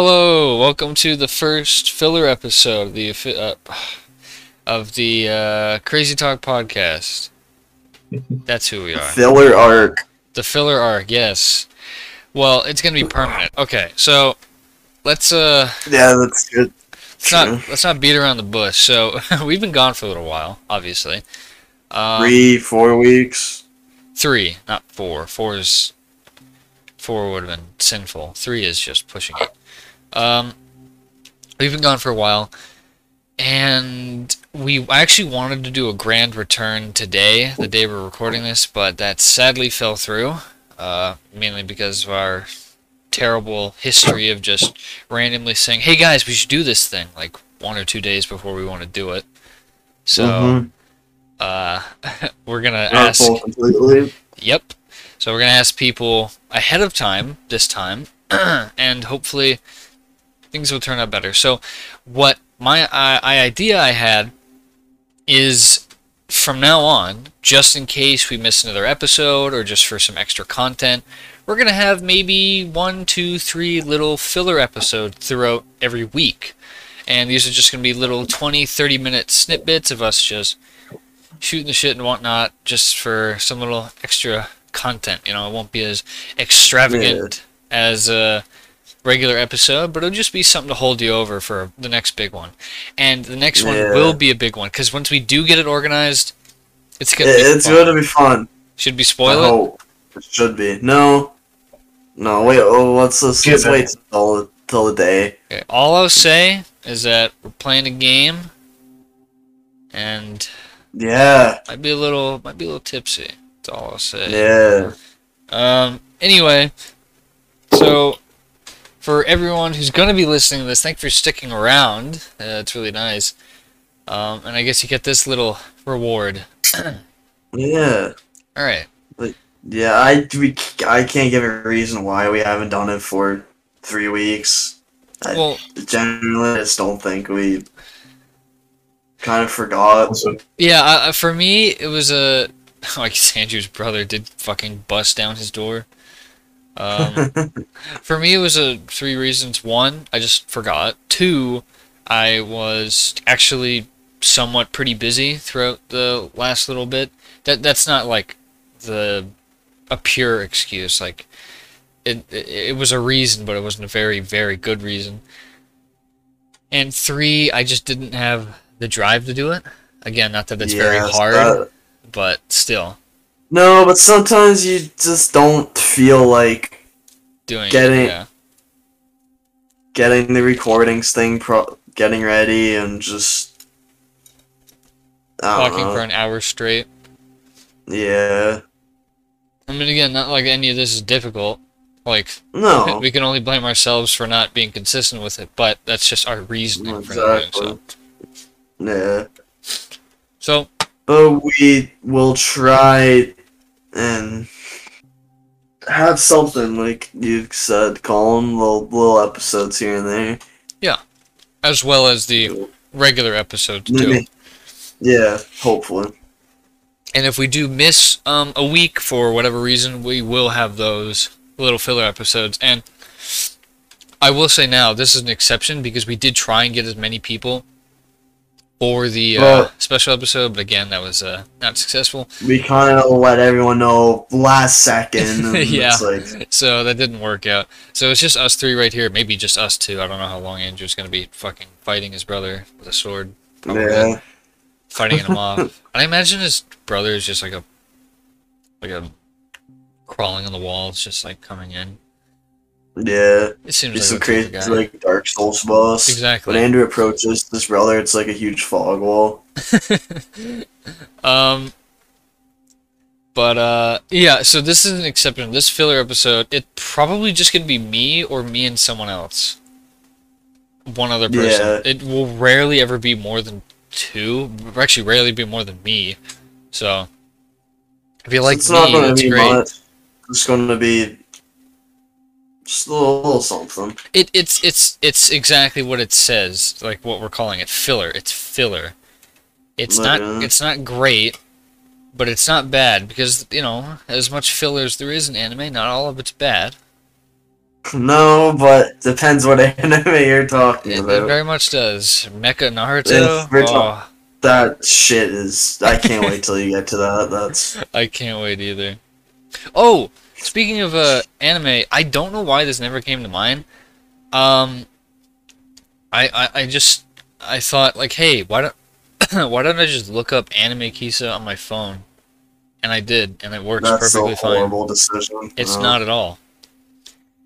Hello, welcome to the first filler episode of the uh, of the uh, Crazy Talk podcast. That's who we are. Filler arc. The filler arc, yes. Well, it's gonna be permanent. Okay, so let's uh Yeah, that's good. let's not let's not beat around the bush. So we've been gone for a little while, obviously. Um, Three, four weeks. Three, not four. Four is four would have been sinful. Three is just pushing it. Um, we've been gone for a while, and we actually wanted to do a grand return today, the day we're recording this, but that sadly fell through. Uh, mainly because of our terrible history of just randomly saying, "Hey guys, we should do this thing," like one or two days before we want to do it. So. Mhm. Uh, we're gonna Not ask. completely. Yep. So we're gonna ask people ahead of time this time, and hopefully things will turn out better. So, what my I, I idea I had is from now on, just in case we miss another episode or just for some extra content, we're gonna have maybe one, two, three little filler episodes throughout every week. And these are just going to be little 20, 30 minute snippets of us just shooting the shit and whatnot just for some little extra content. You know, it won't be as extravagant as a regular episode, but it'll just be something to hold you over for the next big one. And the next one will be a big one because once we do get it organized, it's gonna be It's fun. going to be fun. Should be I spoil it? It should be. No. No, wait. Oh, let's, let's, let's wait till, till the day. Okay. All I'll say is that we're playing a game, and Yeah. might be a little, might be a little tipsy. That's all I'll say. Yeah. Um. Anyway, so for everyone who's gonna be listening to this, thank you for sticking around. Uh, it's really nice. Um, and I guess you get this little reward. Yeah. All right. Yeah, I, we, I can't give a reason why we haven't done it for three weeks. I Well, generally just don't think we kind of forgot. Also, yeah. Uh, for me, it was a like Andrew's brother did fucking bust down his door. Um, for me, it was a three reasons. One, I just forgot. Two, I was actually somewhat pretty busy throughout the last little bit. That that's not like the a pure excuse. Like it, it it was a reason, but it wasn't a very very good reason. And three, I just didn't have the drive to do it. Again, not that it's very hard, that- but still no, but sometimes you just don't feel like doing Getting- it. Yeah. getting the recordings thing pro- getting ready and just Talking know. for an hour straight. yeah I mean, again, not like any of this is difficult. Like, no we can only blame ourselves for not being consistent with it, but that's just our reasoning for not doing so. yeah So, but we will try and have something like you said Colin little little episodes here and there Yeah, as well as the regular episodes too. Yeah hopefully And if we do miss um, a week for whatever reason, we will have those little filler episodes. And I will say now, this is an exception because we did try and get as many people for the uh, special episode, but again, that was uh, not successful. we kind of let everyone know last second Yeah. like So that didn't work out. So it's just us three right here. Maybe just us two. I don't know how long Andrew's gonna be fucking fighting his brother with a sword. Probably yeah Fighting him off. I imagine his brother is just like a like a crawling on the walls, just like coming in. Yeah It seems He's like some a crazy like Dark Souls boss. Exactly. When Andrew approaches this brother, it's like a huge fog wall. um but uh yeah, so this is an exception. This filler episode, it probably just gonna be me or me and someone else. One other person. Yeah. It will rarely ever be more than two. Actually rarely be more than me. So if you like it's not me, that's to be great. much. It's going to be just a little, little something. It it's it's it's exactly what it says, like what we're calling it, filler. It's filler. It's not Yeah. it's not great, but it's not bad because you know as much filler as there is in anime, not all of it's bad. No, but depends what anime you're talking It, it very much does. Mecha Naruto. Oh, That shit is. I can't wait till you get to that. That's. I can't wait either. Oh, speaking of uh, anime, I don't know why this never came to mind. Um, I, I, I just I thought like, hey, why don't why don't I just look up Anime Kisa on my phone? And I did, and it works That's perfectly a fine. horrible decision. It's No. not at all.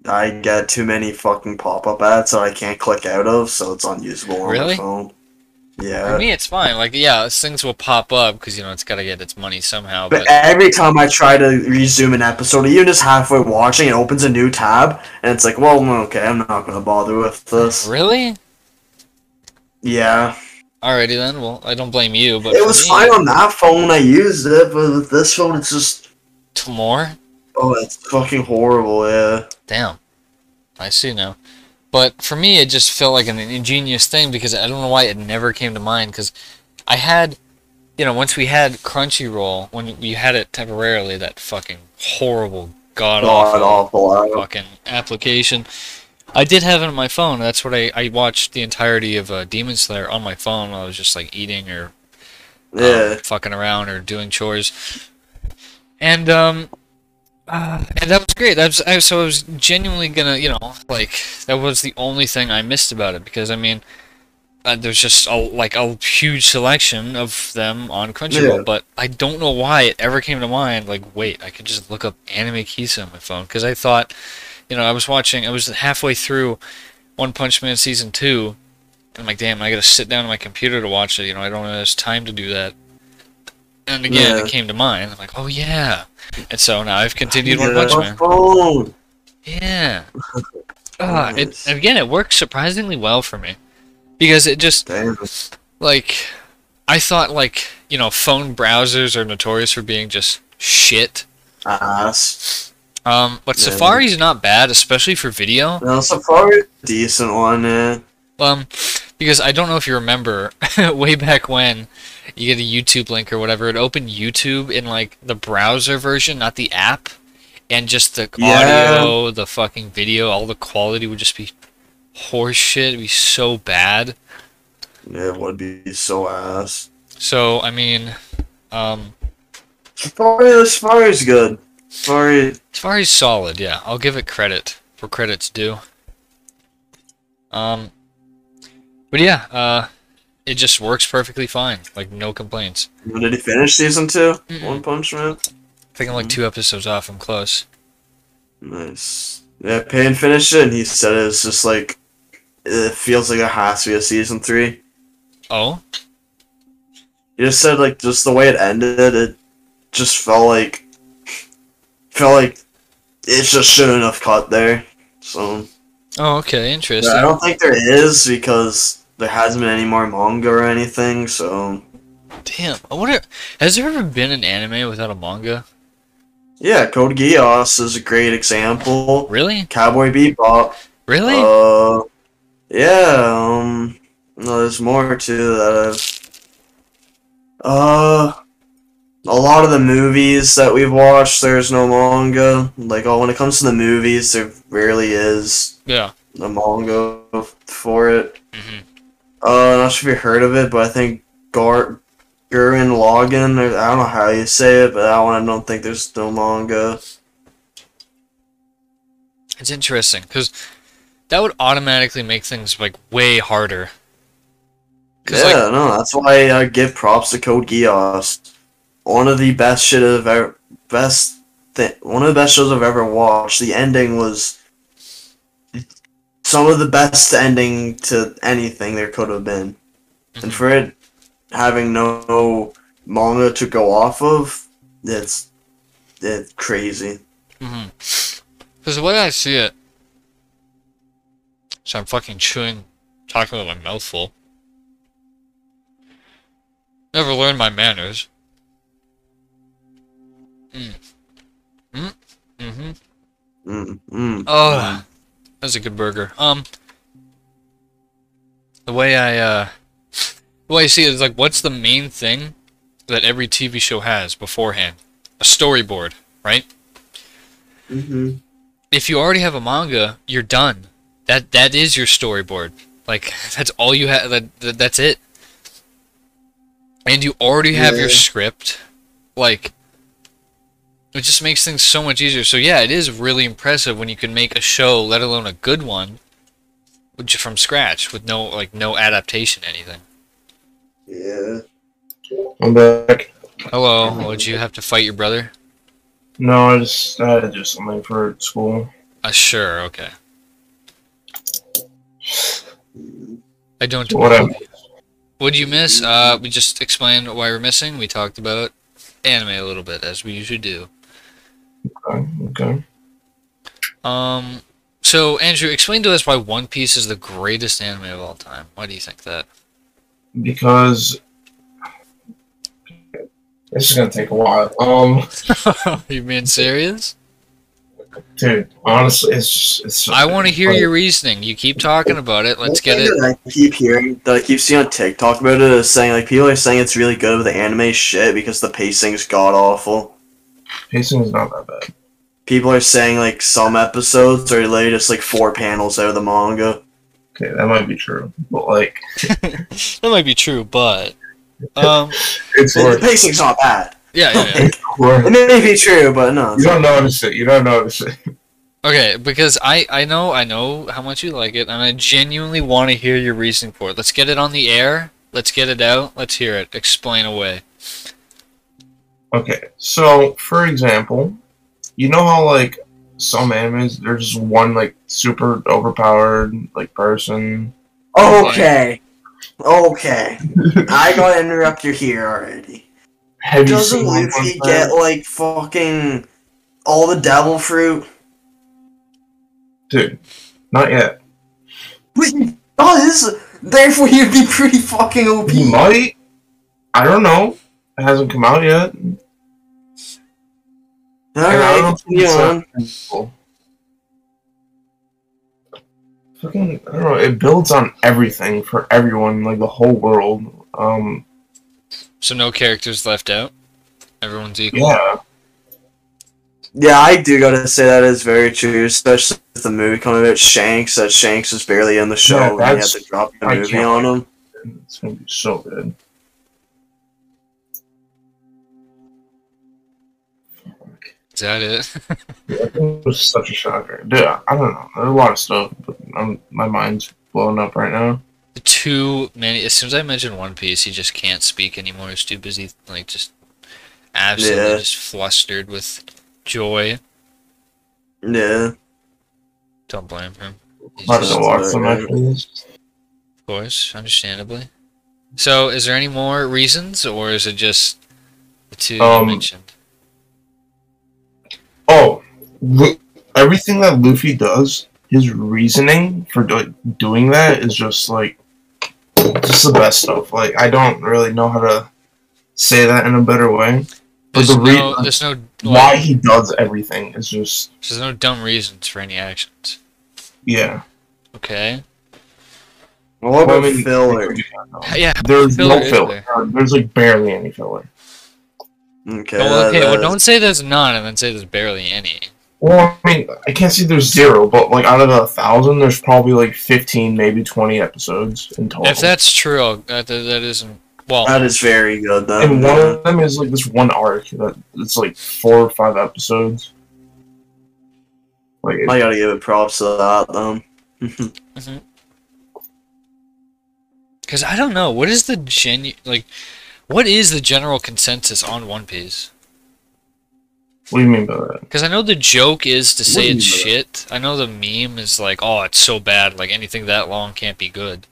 I get too many fucking pop up ads that I can't click out of, so it's unusable on Really? my phone. For me, it's fine. Like, yeah, things will pop up because you know it's got to get its money somehow. But But every time I try to resume an episode, even just halfway watching, it opens a new tab, and it's like, well, okay, I'm not gonna bother with this. really, Yeah. alrighty then. Well, I don't blame you, but it was me, fine on that phone, I used it, but with this phone, it's just. more. Oh, it's fucking horrible, yeah. Damn. I see now. But for me, it just felt like an ingenious thing because I don't know why it never came to mind. Because I had, you know, once we had Crunchyroll, when we had it temporarily, that fucking horrible, god awful. Fucking application. I did have it on my phone. That's what I, I watched the entirety of uh, Demon Slayer on my phone while I was just like eating or um, Yeah. fucking around or doing chores. And um, uh, and that was great. That was I, so I was genuinely gonna, you know, like that was the only thing I missed about it because I mean, uh, there's just a, like a huge selection of them on Crunchyroll, Yeah. but I don't know why it ever came to mind. Like, wait, I could just look up Anime Kisa on my phone because I thought, you know, I was watching, I was halfway through One Punch Man season two. And I'm like, damn, I gotta sit down on my computer to watch it. You know, I don't have time to do that. And again, Yeah. it came to mind. I'm like, oh yeah. And so now I've continued Yeah, One Punch Man. phone. Yeah. Ah, it again, it works surprisingly well for me because it just Damn. like I thought like you know phone browsers are notorious for being just shit. Ass. Um, but Yeah. Safari's not bad, especially for video. No, Safari, decent one, yeah. Um, because I don't know if you remember, way back when you get a YouTube link or whatever, it opened YouTube in like the browser version, not the app, and just the Yeah. audio, the fucking video, all the quality would just be horseshit. It'd be so bad. Yeah, it would be so ass. So I mean, um, Safari, Safari's good. Safari, Safari's solid. Yeah, I'll give it credit for credit's due. Um, but yeah, uh, it just works perfectly fine. Like no complaints. did he finish season 2 Mm-mm. One Punch Man? I think I'm like mm-hmm. two episodes off. I'm close. Nice. Yeah, Payne finished it, and he said it's just like it feels like it has to be a season three. Oh, He just said like just the way it ended, it just felt like felt like it just shouldn't have cut there. So oh, okay, interesting. I don't think there is because there hasn't been any more manga or anything. So Damn, I wonder, has there ever been an anime without a manga? yeah, Code Geass is a great example. Really? Cowboy Bebop. Really? Uh, yeah. Um, no, there's more too that I've. Uh, a lot of the movies that we've watched, there's no manga. Like, oh, when it comes to the movies, there rarely is yeah. a manga for it. hmm Uh, not sure if you heard of it, but I think Gar Gurren Lagann, or I don't know how you say it, but that one I don't think there's no manga. It's interesting because that would automatically make things like way harder. Yeah, like, no, that's why I give props to Code Geass. One of the best shit I've ever, best thi- one of the best shows I've ever watched. The ending was some of the best ending to anything there could have been, Mhm. and for it having no manga to go off of, it's it's crazy. Because the way I see it, so I'm fucking chewing, talking with my mouth full. Never learned my manners. Mm. Mm. Mm-hmm. Mm, mm, Oh, that's a good burger. Um, the way I uh, the way I see it is like, what's the main thing that every TV show has beforehand? A storyboard, right? mm-hmm. if you already have a manga, you're done. That that is your storyboard. Like that's all you have. That, that that's it. And you already have your script. Like it just makes things so much easier. So yeah, it is really impressive when you can make a show, let alone a good one, from scratch with no like no adaptation, anything. Yeah. I'm back. Hello, would you have to fight your brother? No, I just I had to do something for school. Uh, sure, okay. I don't. Whatever. What'd you miss? Uh, we just explained why we're missing. We talked about anime a little bit, as we usually do. Okay. okay. Um, so Andrew, explain to us why One Piece is the greatest anime of all time. Why do you think that? Because this is gonna take a while. Um, you being serious? dude, honestly, it's just, it's. I want to hear like, your reasoning. You keep talking about it. Let's get it. that I keep hearing that I keep seeing on TikTok about it is saying like people are saying it's really good with the anime shit because the pacing's god awful. Pacing is not that bad. People are saying like some episodes are literally just like four panels out of the manga. Okay, that might be true, but like, That might be true, but um, it's The pacing's not bad. yeah, yeah, yeah. It may be true, but no. You don't notice it. You don't notice it. Okay, because I I know I know how much you like it, and I genuinely want to hear your reasoning for it. Let's get it on the air. Let's get it out. Let's hear it. Explain away. Okay, so for example, you know how like some animes there's just one like super overpowered like person. Okay. Okay. I gotta interrupt you here already. Have Doesn't seen Luffy get like fucking all the devil fruit? dude? Not yet. Wait, he does. Therefore, he'd be pretty fucking OP. He might. I don't know. It hasn't come out yet. And I don't Alright, know continue it's, on. Fucking, I don't know. It builds on everything for everyone, like the whole world. Um, So no characters left out. Everyone's equal. yeah. Yeah, I do gotta say that is very true, especially with the movie coming out. Shanks, that Shanks was barely in the show Yeah, when they had to drop the I movie on him. It's gonna be so good. That it? It was such a shocker. Dude, I don't know. There's a lot of stuff, but I'm, my mind's blowing up right now. Too many. As soon as I mention One Piece, he just can't speak anymore. He's too busy, like just absolutely Yeah. just flustered with joy. Yeah. Don't blame him. He's just- watch. Of course, understandably. So, is there any more reasons, or is it just the two you Um, mentioned? Oh, everything that Luffy does, his reasoning for do- doing that is just like just the best stuff. Like I don't really know how to say that in a better way. But There's the re- no, there's no why he does everything is just There's no dumb reasons for any actions. yeah. Okay. Well, what about I mean, filler? Yeah. There's Filler no filler. Uh, There's like barely any filler. Okay. Well, okay. that- Well, don't say there's none, and then say there's barely any. Well, I mean, I can't see there's zero, but like out of a thousand, there's probably like fifteen, maybe twenty episodes in total. If that's true, that uh, that, that isn't. Well, That is very good, then. and one of them is like this one arc that it's like four or five episodes. Like I gotta give it props to that, though. Mm-hmm. because I don't know what is the genu like, what is the general consensus on One Piece? what do you mean by that? Because I know the joke is to say it's mean by shit. I know the meme is like, oh, it's so bad, like anything that long can't be good.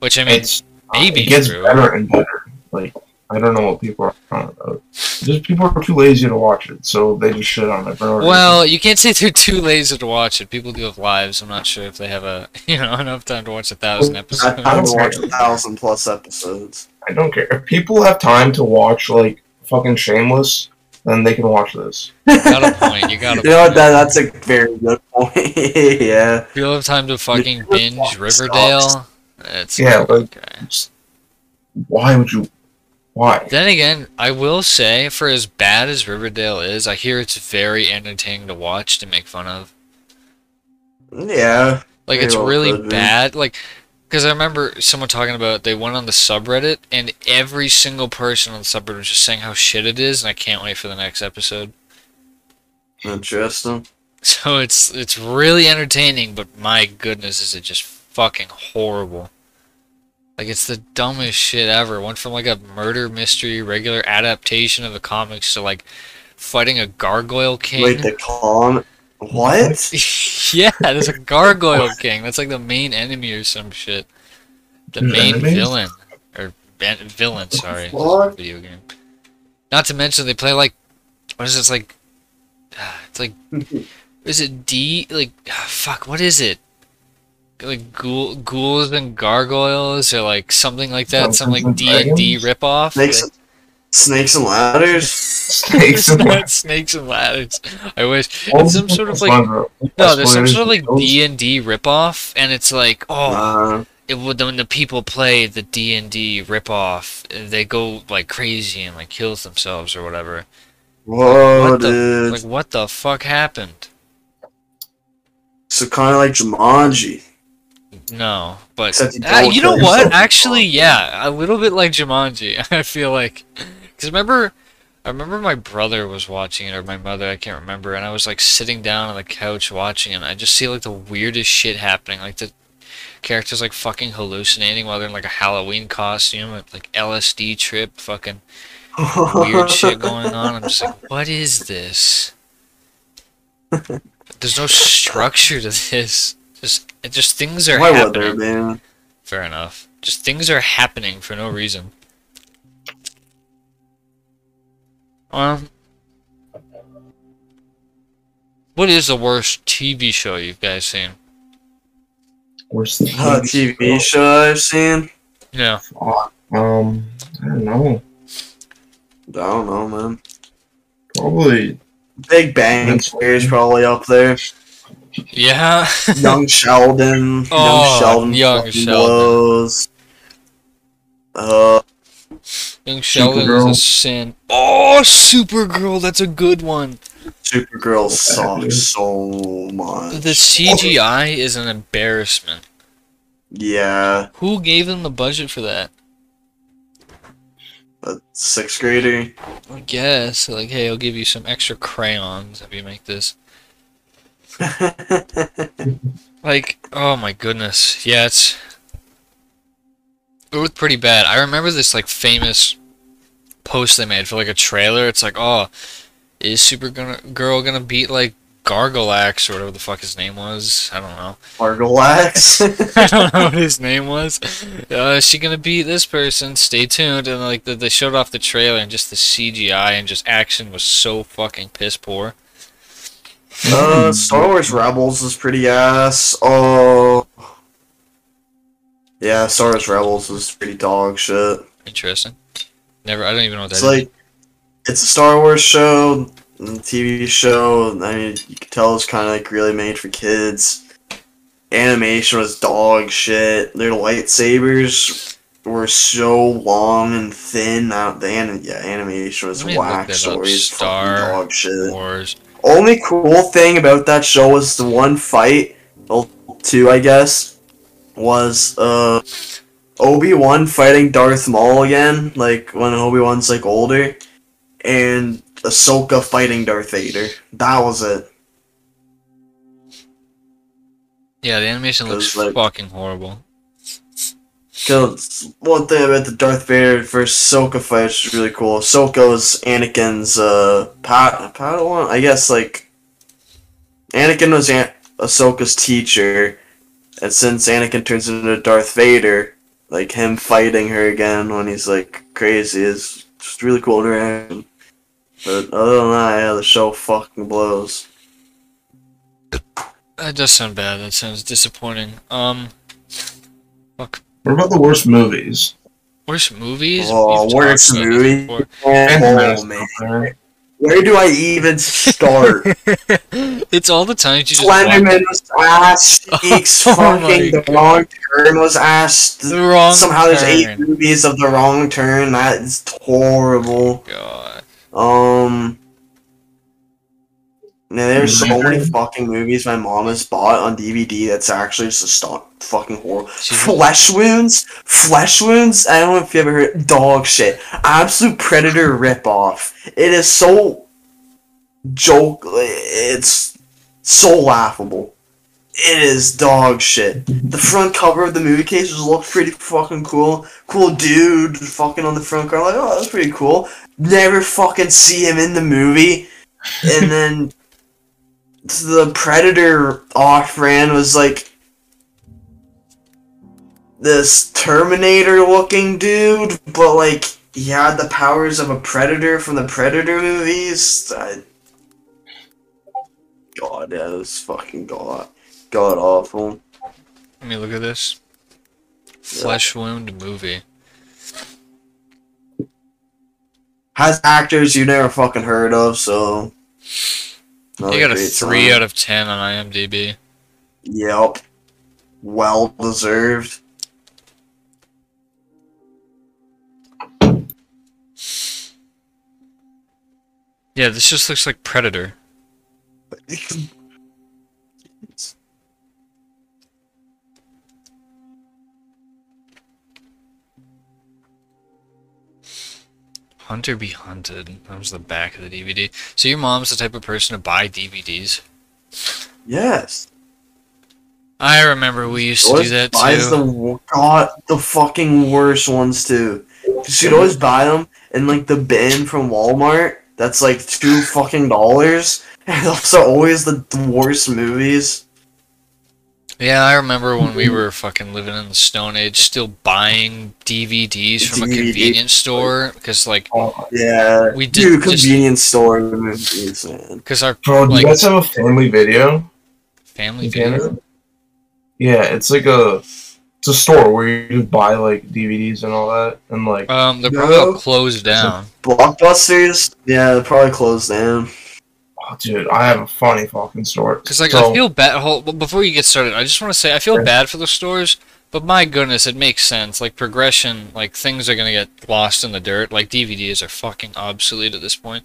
Which I mean, it's uh, maybe it gets true. better and better. Like I don't know what people are talking about. Just people are too lazy to watch it, so they just shit on it. For no reason. well, you can't say they're too lazy to watch it. People do have lives. I'm not sure if they have a you know enough time to watch a thousand I episodes. I don't watch a thousand plus episodes. I don't care. If people have time to watch like fucking Shameless, then they can watch this. You got a point. You got a point. You know what? point. That, that's a very good point. yeah. If you have time to fucking binge Riverdale, it's Yeah, like okay. why would you? Why? Then again, I will say, for as bad as Riverdale is, I hear it's very entertaining to watch to make fun of. Yeah. Like it's well really bad. Like, because I remember someone talking about they went on the subreddit and every single person on the subreddit was just saying how shit it is, and I can't wait for the next episode. Interesting. So it's it's really entertaining, but my goodness, is it just fucking horrible. Like it's the dumbest shit ever. Went from like a murder mystery, regular adaptation of the comics to like fighting a gargoyle king. Wait, the con. What? yeah, there's a gargoyle king. That's like the main enemy or some shit. The There's main enemies? villain or villain. Sorry, video game. Not to mention they play like what is this like? It's like is it D like fuck? What is it? Like ghoul, ghouls and gargoyles or like something like that. Some like D and D ripoff. Snakes, snakes and ladders. Snakes and not snakes and ladders. I wish it's some sort of like no, there's some sort of like D and D ripoff, and it's like oh, Uh, it would when the people play the D and D ripoff, they go like crazy and like kills themselves or whatever. whoa, What the- Like what the fuck happened? so kind of like Jumanji. No, but you don't you know what? Actually, yeah, a little bit like Jumanji. I feel like because remember, I remember my brother was watching it or my mother, I can't remember, and I was like sitting down on the couch watching it. and I just see like the weirdest shit happening, like the characters like fucking hallucinating while they're in like a Halloween costume, like LSD trip, fucking weird shit going on. I'm just like, what is this? There's no structure to this. Just, just things are Why would happening. there be? Fair enough. Just things are happening for no reason. Um, what is the worst TV show you guys seen? Worst TV Uh, TV show I've seen? Yeah, Um, I don't know. I don't know, man. Probably Big Bang That's- Theory is probably up there. yeah. Young Sheldon. Oh, young Sheldon. Young Sheldon. blows. Uh, Young Sheldon is a Supergirl. sin. Oh, Supergirl, that's a good one. Supergirl dude. sucks so much. The CGI is an embarrassment. Yeah, Who gave them the budget for that? a sixth grader. I guess like, hey, I'll give you some extra crayons if you make this. Like, oh my goodness. Yeah, it's it was pretty bad. I remember this like famous post they made for like a trailer. It's like, oh, is Super gonna, Girl gonna beat like Gargalax or whatever the fuck his name was? I don't know. Argalax. I don't know what his name was. Uh, is she gonna beat this person? Stay tuned. And like the, they showed off the trailer and just the CGI and just action was so fucking piss poor. uh, Star Wars Rebels is pretty ass. Oh. Yeah, Star Wars Rebels is pretty dog shit. Interesting. Never. I don't even know what that It's is. like it's a Star Wars show, and TV show. I mean, you can tell it's kind of like really made for kids. Animation was dog shit. Their lightsabers were so long and thin. Now the anim- yeah, animation was whack. Stories Star dog shit. Wars. Only cool thing about that show was the one fight, well, two I guess, was uh Obi Wan fighting Darth Maul again, like when Obi Wan's like older, and Ahsoka fighting Darth Vader. That was it. Yeah, the animation looks like- fucking horrible. Cause one thing about the Darth Vader versus Ahsoka fight is really cool. Ahsoka was Anakin's uh pat Padawan, I guess like Anakin was An- Ahsoka's teacher, and since Anakin turns into Darth Vader, like him fighting her again when he's like crazy is just really cool interaction. But other than that, yeah, the show fucking blows. That does sound bad. That sounds disappointing. Um, fuck. What about the worst movies? Worst movies? Oh, We've worst talked about this movie? Oh man, where do I even start? it's all the times you just watch Slenderman's ass cheeks, Oh fucking the wrong turn was asked. the wrong Somehow there's eight movies of the wrong turn. That is horrible. God. Um, Now, there's so many mm-hmm. fucking movies my mom has bought on DVD that's actually just a stock fucking horror. Flesh wounds, flesh wounds. I don't know if you ever heard dog shit. Absolute predator ripoff. It is so joke. It's so laughable. It is dog shit. The front cover of the movie case just looks pretty fucking cool. Cool dude fucking on the front cover. Like, oh, that's pretty cool. Never fucking see him in the movie. And then the Predator off-brand was like this Terminator looking dude, but like he had the powers of a Predator from the Predator movies. I... God, yeah, it was fucking god, god awful. Let me look at this. Flesh wound movie. Has actors you never fucking heard of, so. You got a three out of ten on IMDb. Yep. Well deserved. Yeah, this just looks like Predator. Hunter be hunted. That was the back of the DVD. So your mom's the type of person to buy DVDs. yes. I remember we used to do that buys too. the god the fucking worst ones too. She'd always buy them in like the bin from Walmart. That's like two fucking dollars. And those are always the worst movies. Yeah, I remember when we were fucking living in the Stone Age, still buying DVDs from a convenience store because like Oh, Yeah, We did Dude, just- convenience store movies, man. because our bro, do Like- you guys have a family video? family video. Canada? Yeah, it's like a it's a store where you just buy like DVDs and all that, and like Um, they're probably all No. closed down. Blockbusters, yeah, they're probably closed down. Oh, dude, I have a funny fucking story. Because like So- I feel bad. Hold, before you get started, I just want to say I feel Sure. bad for the stores. But my goodness, it makes sense. Like progression, like things are gonna get lost in the dirt. Like DVDs are fucking obsolete at this point.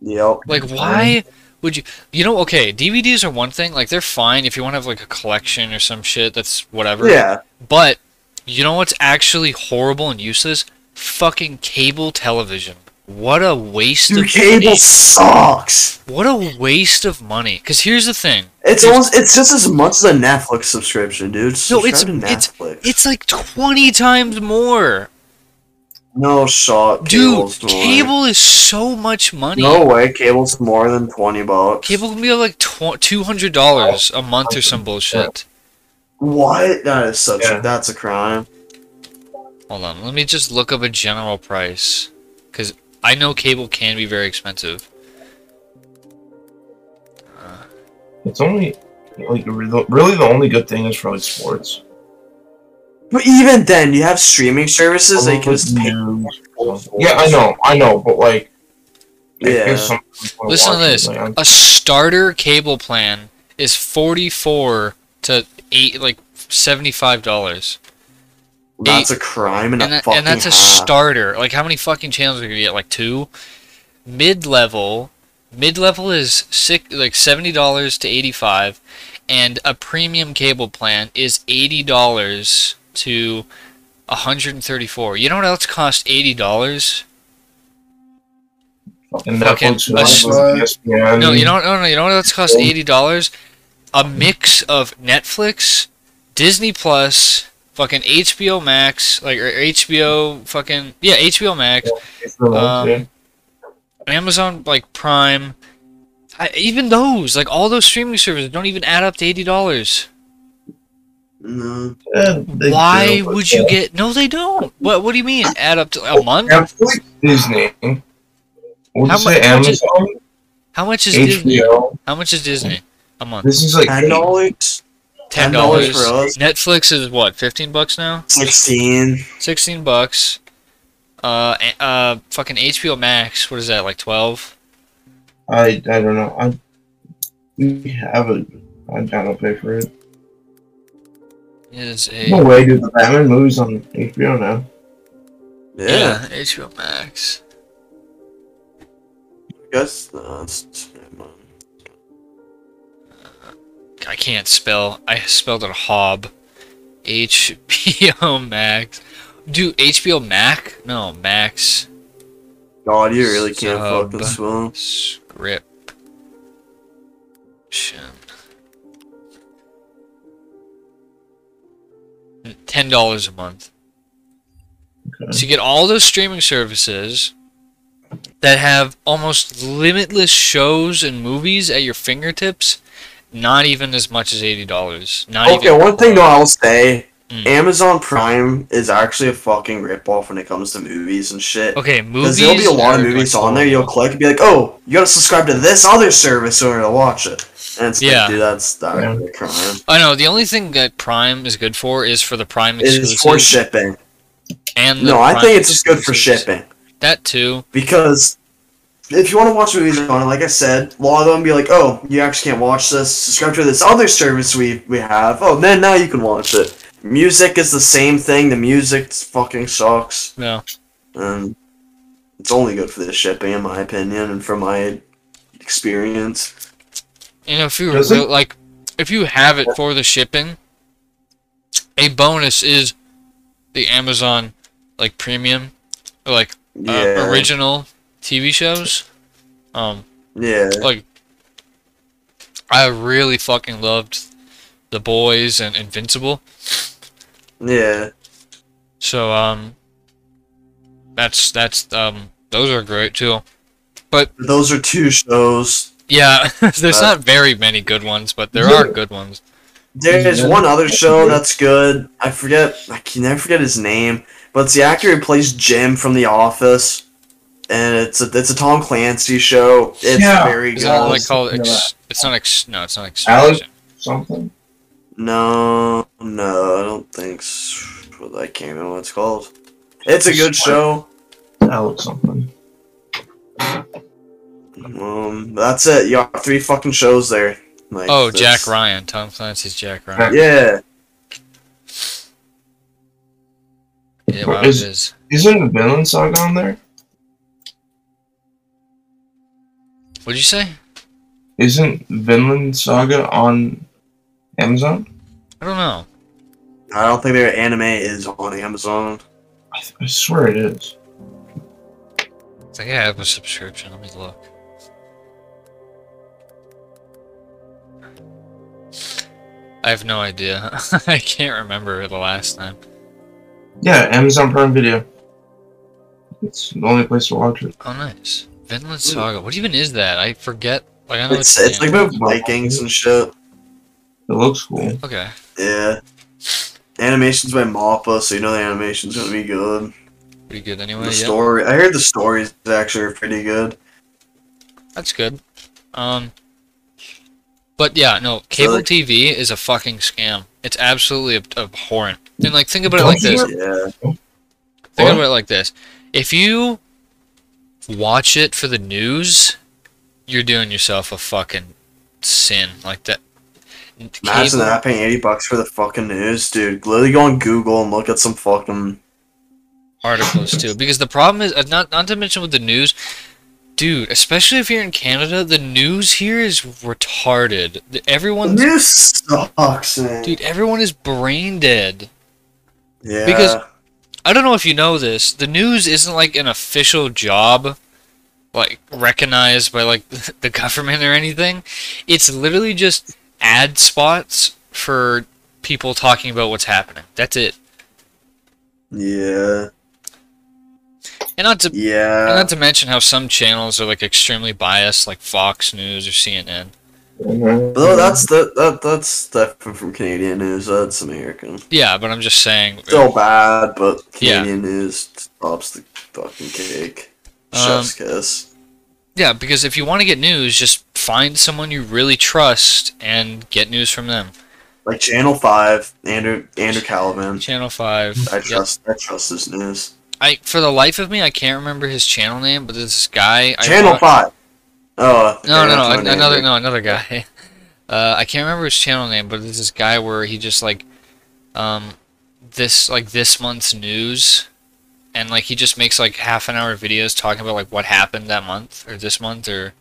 Yep. Like mm-hmm. why would you? You know, okay, DVDs are one thing. Like they're fine if you want to have like a collection or some shit. That's whatever. Yeah. But you know what's actually horrible and useless? Fucking cable television. What a waste Dude, of cable money. sucks. What a waste of money. Because here's the thing. It's almost it's just as much as a Netflix subscription, dude. No, it's- Subscribe to it's- Netflix. It's like 20 times more. no shot. Dude, Cable's more. cable is so much money. No way, cable's more than twenty bucks. Cable can be like $200 a month or some bullshit. What? That is such. Yeah. A, that's a crime. Hold on, let me just look up a general price. Because I know cable can be very expensive. Uh, it's only like really the only good thing is for like sports. But even then, you have streaming services that you can just pay. For. Yeah, I know, I know, but like, Yeah. guess some people Listen to this. like, A starter cable plan is 44 to 8 like $75. That's a crime and, and, a that, fucking and that's a half. starter. Like, how many fucking channels are you gonna get? Like two. Mid level, mid level is six, like seventy dollars to eighty five, and a premium cable plan is eighty dollars to hundred and thirty four. You know what else costs eighty dollars? fucking fucking a Netflix, s- ESPN. No, you know, no, no. You know what else costs eighty dollars? A mix of Netflix, Disney Plus, fucking HBO Max, like or HBO fucking yeah HBO Max. It's the ones, Um, yeah. Amazon like Prime, I, even those like all those streaming services don't even add up to eighty dollars. No. Yeah, Why do, but would you get? No, they don't. What What do you mean add up to a month? Netflix, Disney? Would How you say mu- how much is- Amazon? How much is Disney? HBO? How much is Disney a month? This is like Ten dollars. Ten $10. for us. Netflix is what? Fifteen bucks now. Sixteen. Sixteen bucks. Uh, uh, fucking HBO Max. What is that? Like twelve? I I don't know. I we have it. I don't pay for it. Is a No way, dude. The Batman movies on HBO now. Yeah. HBO Max. I guess. No, it's, never mind. I can't spell. I spelled it Hob. HBO Max. Do HBO Mac? No, Max. God, you really can't Sub. fucking swim. Script. Ten dollars a month. Okay. So you get all those streaming services that have almost limitless shows and movies at your fingertips. Not even as much as eighty dollars. Not Okay, even. one thing though I'll say, Mm. Amazon Prime is actually a fucking ripoff when it comes to movies and shit. Okay, Because movies. there'll be a lot of movies on there. You'll click and be like, "Oh, you gotta subscribe to this other service in order to watch it." And it's Yeah. like, dude, that's that's Yeah. a crime. I know the only thing that Prime is good for is for the Prime It is for shipping. And the No, I think it's just good for shipping That too. because if you want to watch movies on it, like I said, a lot of them be like, "Oh, you actually can't watch this. Subscribe to this other service we we have. Oh, then now you can watch it." Music is the same thing. The music fucking sucks. Yeah. and it's only good for the shipping, in my opinion, and from my experience. You know, if you Does like, if you have it for the shipping, a bonus is the Amazon like premium, or like uh, Yeah, original TV shows. Um, yeah, like I really fucking loved The Boys and Invincible. yeah. So um, that's that's um, those are great too. But those are two shows. Yeah, there's Uh, not very many good ones, but there are good ones. There's one other show that's good. I forget. I can never forget his name, but it's the actor who plays Jim from The Office, and it's a it's a Tom Clancy show. It's Yeah. very Is good. that was like called? Ex- it's not ex. No, it's not ex. Alex? Something. No, no, I don't think. So. I can't remember what it's called. It's a good show. Alex something. Um, that's it. You got three fucking shows there. Like, Oh, that's- Jack Ryan. Tom Clancy's Jack Ryan. Yeah, Yeah, wow, Is- it is. Isn't Vinland Saga on there? What'd you say? Isn't Vinland Saga on Amazon? I don't know. I don't think their anime is on Amazon. I, th- I swear it is. I think I have a subscription. Let me look. I have no idea. I can't remember the last time. Yeah, Amazon Prime Video. It's the only place to watch it. Oh, nice. Vinland Saga. What even is that? I forget. Like I know It's it's, it's like about Vikings and shit. It looks cool. okay. Yeah. Animations by Mappa, so you know the animation's gonna be good. Pretty good anyway. The Yeah, story, I heard the stories actually are pretty good. that's good. Um, but yeah, no. Cable like- TV is a fucking scam. It's absolutely ab- abhorrent. And like, think about it Don't like this. Yeah. Think What? about it like this: if you watch it for the news, you're doing yourself a fucking sin like that. Imagine Cable- that paying eighty bucks for the fucking news, dude. Literally go on Google and look at some fucking articles too, because the problem is uh, not not to mention with the news, dude. Especially if you're in Canada, the news here is retarded. The- Everyone's news sucks, man. dude. Everyone is brain dead. yeah. because- I don't know if you know this. The news isn't like an official job, like recognized by like the government or anything. It's literally just ad spots for people talking about what's happening. That's it. yeah. And not to and Yeah. not to mention how some channels are like extremely biased, like Fox News or CNN. Mhm. But that's the that that's different from Canadian news. That's American. Yeah, but I'm just saying. Still bad, but Yeah. Canadian news tops the fucking cake. Um, Chef's kiss. Yeah, because if you want to get news, just find someone you really trust and get news from them. Like Channel Five, Andrew Andrew Callaghan. Channel Five. I yep. trust I trust his news. I for the life of me I can't remember his channel name, but this guy. I Channel wa- Five. Oh No, no, no, name. another no, another guy. Uh, I can't remember his channel name, but there's this guy where he just like, um, this like this month's news, and like he just makes like half an hour videos talking about like what happened that month or this month or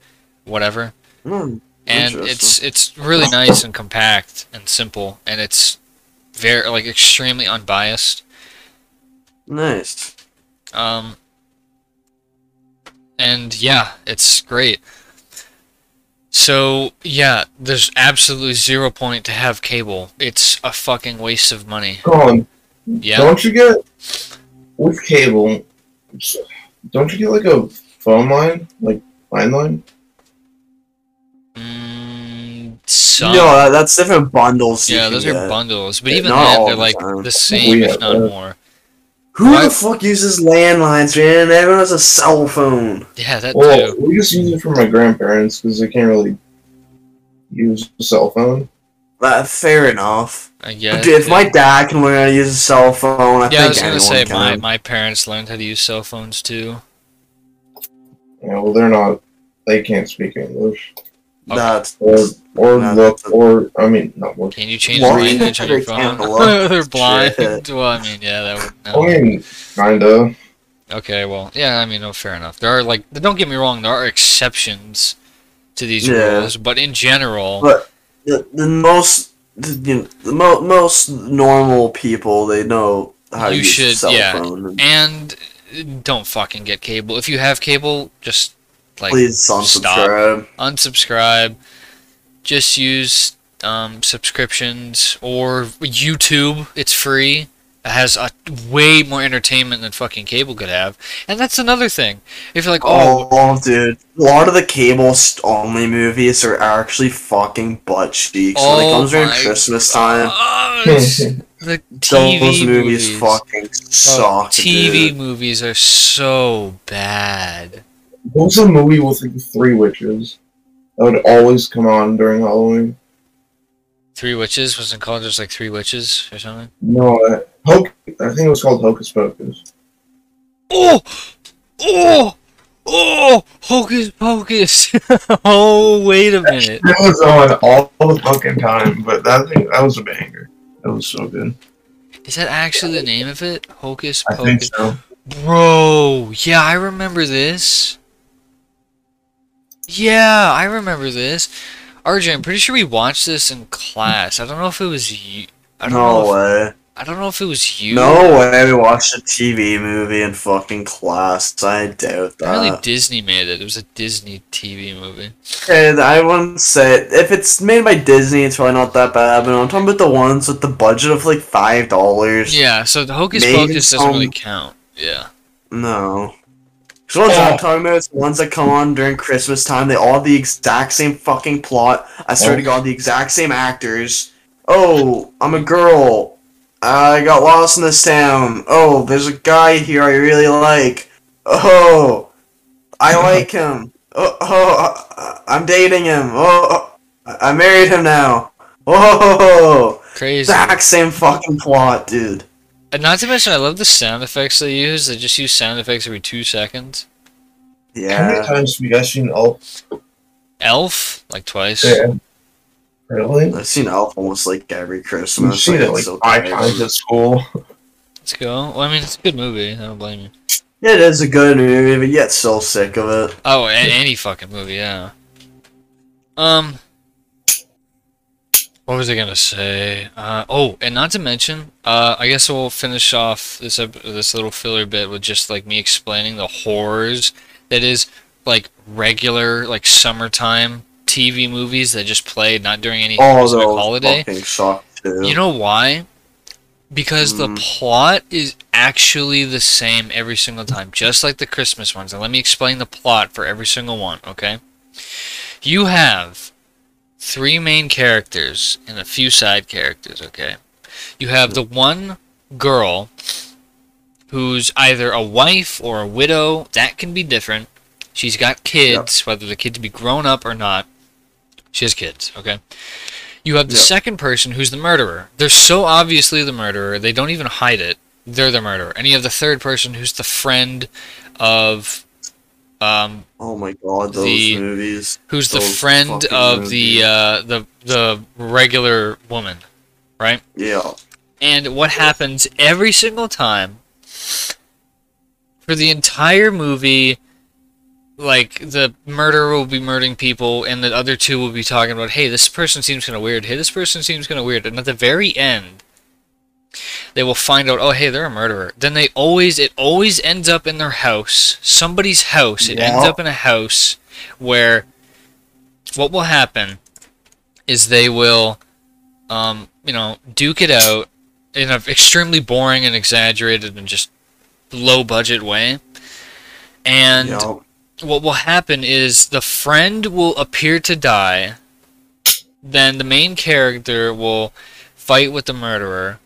whatever. Hmm. and it's it's really nice and compact and simple, and it's very like extremely unbiased. Nice. Um, and yeah, it's great. So yeah, there's absolutely zero point to have cable. It's a fucking waste of money. Colin, Yeah. don't you get with cable? Don't you get like a phone line, like landline? Mm, some. No, that's different bundles. yeah, can those are bundles, but even not then, they're the like time. the same, We if not that. more. Who Why- the fuck uses landlines, man? Everyone has a cell phone. Yeah, that Well, too. we just use it for my grandparents because they can't really use a cell phone. Uh, fair enough. I guess. if my dad can learn how to use a cell phone, I yeah, I think was gonna anyone say can. my my parents learned how to use cell phones too. Yeah, well, they're not. They can't speak English That's or or No, look that's or I mean not look. Can you change What? the language on your phone? They're blind. Shit. Well, I mean, yeah, that would. I No. mean, kinda. Okay, well, yeah, I mean, no, fair enough. There are like, don't get me wrong, there are exceptions to these Yeah. rules, but in general, But- the, the most the, you know, the mo- most normal people they know how to You use a should- cell yeah. phone. and don't fucking get cable. If you have cable, just like Please unsubscribe. unsubscribe. Just use um, subscriptions or YouTube. It's free. It has a way more entertainment than fucking cable could have, and that's another thing. If you're like, oh, Oh, dude. A lot of the cable st- only movies are actually fucking butt cheeks. when it Oh comes during my Christmas time, oh, it's- the TV those movies, movies fucking Oh, suck. TV dude. movies are so bad. What was a movie with like the three witches that would always come on during Halloween? Three Witches wasn't called just like Three Witches or something. No, uh, Hoc- I think it was called Hocus Pocus. Oh, oh, oh, Hocus Pocus. oh, wait a minute. It was on all the fucking time, but that thing that was a banger. That was so good. Is that actually the name of it? Hocus Pocus? I think so. Bro, yeah, I remember this. Yeah, I remember this. RJ, I'm pretty sure we watched this in class. I don't know if it was you. I don't know. No If, way. I don't know if it was you. No way we watched a TV movie in fucking class. I doubt that. Apparently. Disney made it. It was a Disney TV movie. And I wouldn't say if it's made by Disney, it's probably not that bad. But I'm talking about the ones with the budget of like five dollars. Yeah, so the Hocus Pocus doesn't really count. Yeah. No. Ones Oh. I'm talking about is the ones that come on during Christmas time. They all have the exact same fucking plot. I swear to Oh. God, the exact same actors. Oh, I'm a girl. I got lost in this town. Oh, there's a guy here I really like. Oh, I like him. Oh, oh I'm dating him. Oh, I I married him now. Oh, Crazy. exact same fucking plot, dude. And not to mention, I love the sound effects they use. They just use sound effects every two seconds. Yeah. How many times have you guys seen Elf? Elf, like twice. Yeah. Really? I've seen Elf almost like every Christmas. I've seen I it like so five times at school. Let's go. Well, I mean, it's a good movie. I don't blame you. Yeah, it is a good movie, but yet so sick of it. Oh, a- any fucking movie, yeah. Um, what was I gonna say? Uh, oh, and not to mention, uh, I guess we'll finish off this this little filler bit with just like me explaining the horrors that is like regular like summertime TV movies that just play not during any specific those holiday. You know why? Because the Mm. plot is actually the same every single time, just like the Christmas ones. And let me explain the plot for every single one, okay? You have three main characters and a few side characters, okay? You have the one girl who's either a wife or a widow. That can be different. She's got kids, whether the kids be grown up or not. She has kids, okay? You have the Yep. second person who's the murderer. They're so obviously the murderer, they don't even hide it. They're the murderer. And you have the third person who's the friend of um oh my god, those the- movies. who's the friend of the uh the the regular woman. Right? Yeah. And what happens every single time for the entire movie like the murderer will be murdering people, and the other two will be talking about, hey, this person seems kind of weird. Hey, this person seems kind of weird. And at the very end, they will find out, oh, hey, they're a murderer. Then they always, it always ends up in their house, somebody's house. It ends up in a house where what will happen is they will, um, you know, duke it out in an extremely boring and exaggerated and just low budget way. And Yeah. what will happen is the friend will appear to die. Then the main character will fight with the murderer,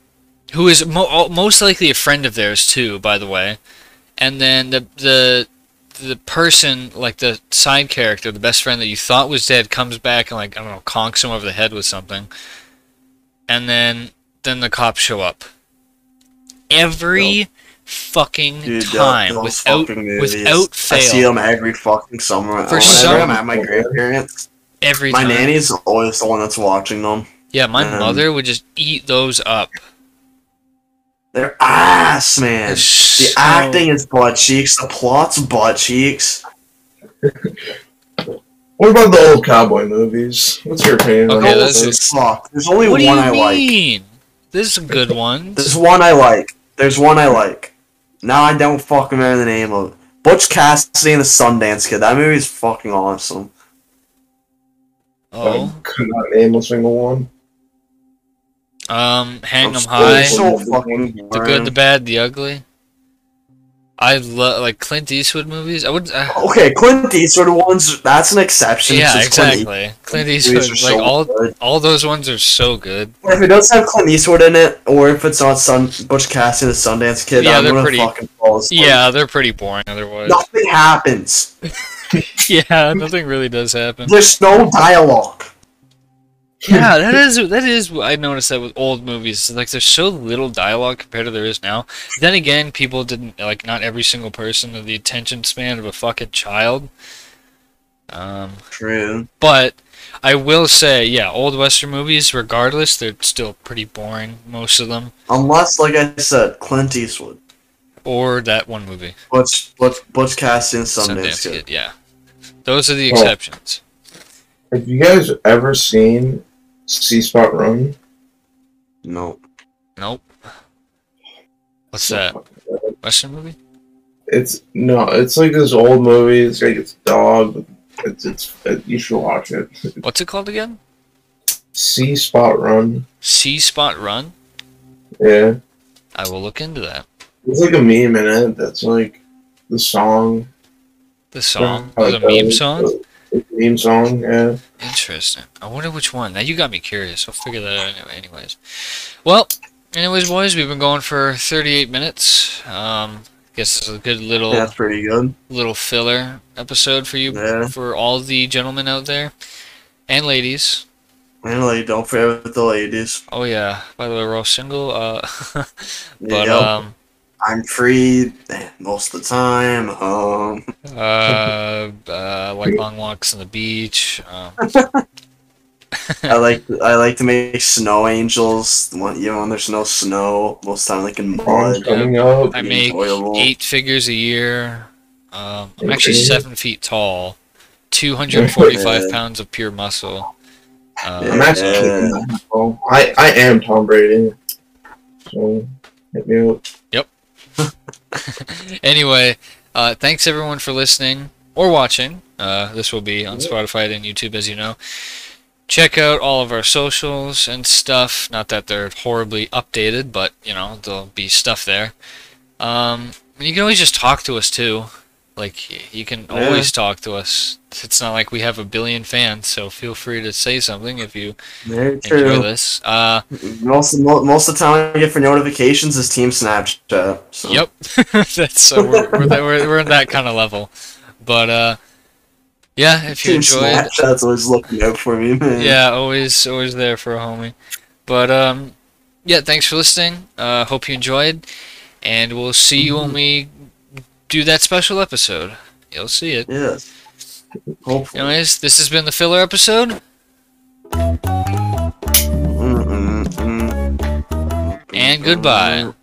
who is mo- most likely a friend of theirs too, by the way. And then the the the person, like the side character, the best friend that you thought was dead, comes back and like I don't know, conks him over the head with something. And then then the cops show up. Every fucking Dude, time, those without fucking without I see them every fucking summer. For some- I'm at my grandparents, every my time. nanny's always the one that's watching them. Yeah, my Um, mother would just eat those up. They're ass, man. They're The so- acting is butt cheeks. The plot's butt cheeks. What about the old cowboy movies? What's your opinion on Okay, all that's those? just- Fuck. There's only What do one you I like. mean? This is a good one. There's one I like. There's one I like. Now I don't fucking remember the name of it. Butch Cassidy and the Sundance Kid. That movie is fucking awesome. Oh, I could not name a single one. Um, hang I'm 'em so- high. So The good, the bad, the ugly. I love like Clint Eastwood movies. I would. Uh, Okay, Clint Eastwood ones. That's an exception. yeah, since Clint exactly. Clint Eastwood Eastwood, like so all good. all those ones are so good. If it doesn't have Clint Eastwood in it, or if it's not Sun Butch Cassidy the Sundance Kid, Yeah, I'm they're pretty- fucking fall asleep. Yeah, they're pretty boring otherwise. Nothing happens. Yeah, nothing really does happen. There's no dialogue. Yeah, that is that is. I noticed that with old movies, like there's so little dialogue compared to there is now. Then again, people didn't like not every single person had the attention span of a fucking child. Um, True. but I will say, yeah, old western movies, regardless, they're still pretty boring, most of them. Unless, like I said, Clint Eastwood. Or that one movie, Butch, Butch, Butch Cassidy and Sundance, Kid. Yeah, those are the exceptions. Have you guys ever seen See Spot Run? No. Nope. What's that? Western movie? It's no, it's like this old movie. It's like it's dog. It's it's it, you should watch it. What's it called again? See Spot Run. See Spot Run. Yeah, I will look into that. there's like a meme in it. That's like the song. The song. How Was it a meme goes. song. It's a meme song. Yeah. Interesting. I wonder which one. Now you got me curious. I'll figure that out anyway. Anyways, well, anyways, boys, we've been going for 38 minutes. Um, guess it's a good little That's pretty good. little filler episode for you, Yeah. for all the gentlemen out there and ladies. And like, don't forget the ladies. Oh yeah. By the way, we're all single. Uh, but Yep. um, I'm free most of the time. Um, uh, uh, like long walks on the beach. Um, I like I like to make snow angels. When, you know, when there's no snow, most time like in mud. coming up. I make enjoyable. eight figures a year. Um, I'm actually seven feet tall, 245 Yeah. pounds of pure muscle. Um, I'm actually Yeah. keeping that. Oh, I I am Tom Brady. So hit me up. anyway, uh, thanks everyone for listening or watching. Uh, this will be on Spotify and YouTube, as you know. Check out all of our socials and stuff. Not that they're horribly updated, but you know there'll be stuff there. Um, you can always just talk to us too. Like you can Yeah. always talk to us. It's not like we have a billion fans, so feel free to say something if you Very enjoy this. Uh, Most most of the time I get for notifications is Team Snapchat. So. Yep, that's so we're, we're, we're we're in that kind of level, but uh, yeah, if you Team enjoyed, Snapchat's always looking out for me, man. yeah, always always there for a homie. But um, yeah, thanks for listening. Uh, hope you enjoyed, and we'll see you when we do that special episode. You'll see it. Yes. Hopefully. Anyways, this has been the filler episode, and goodbye.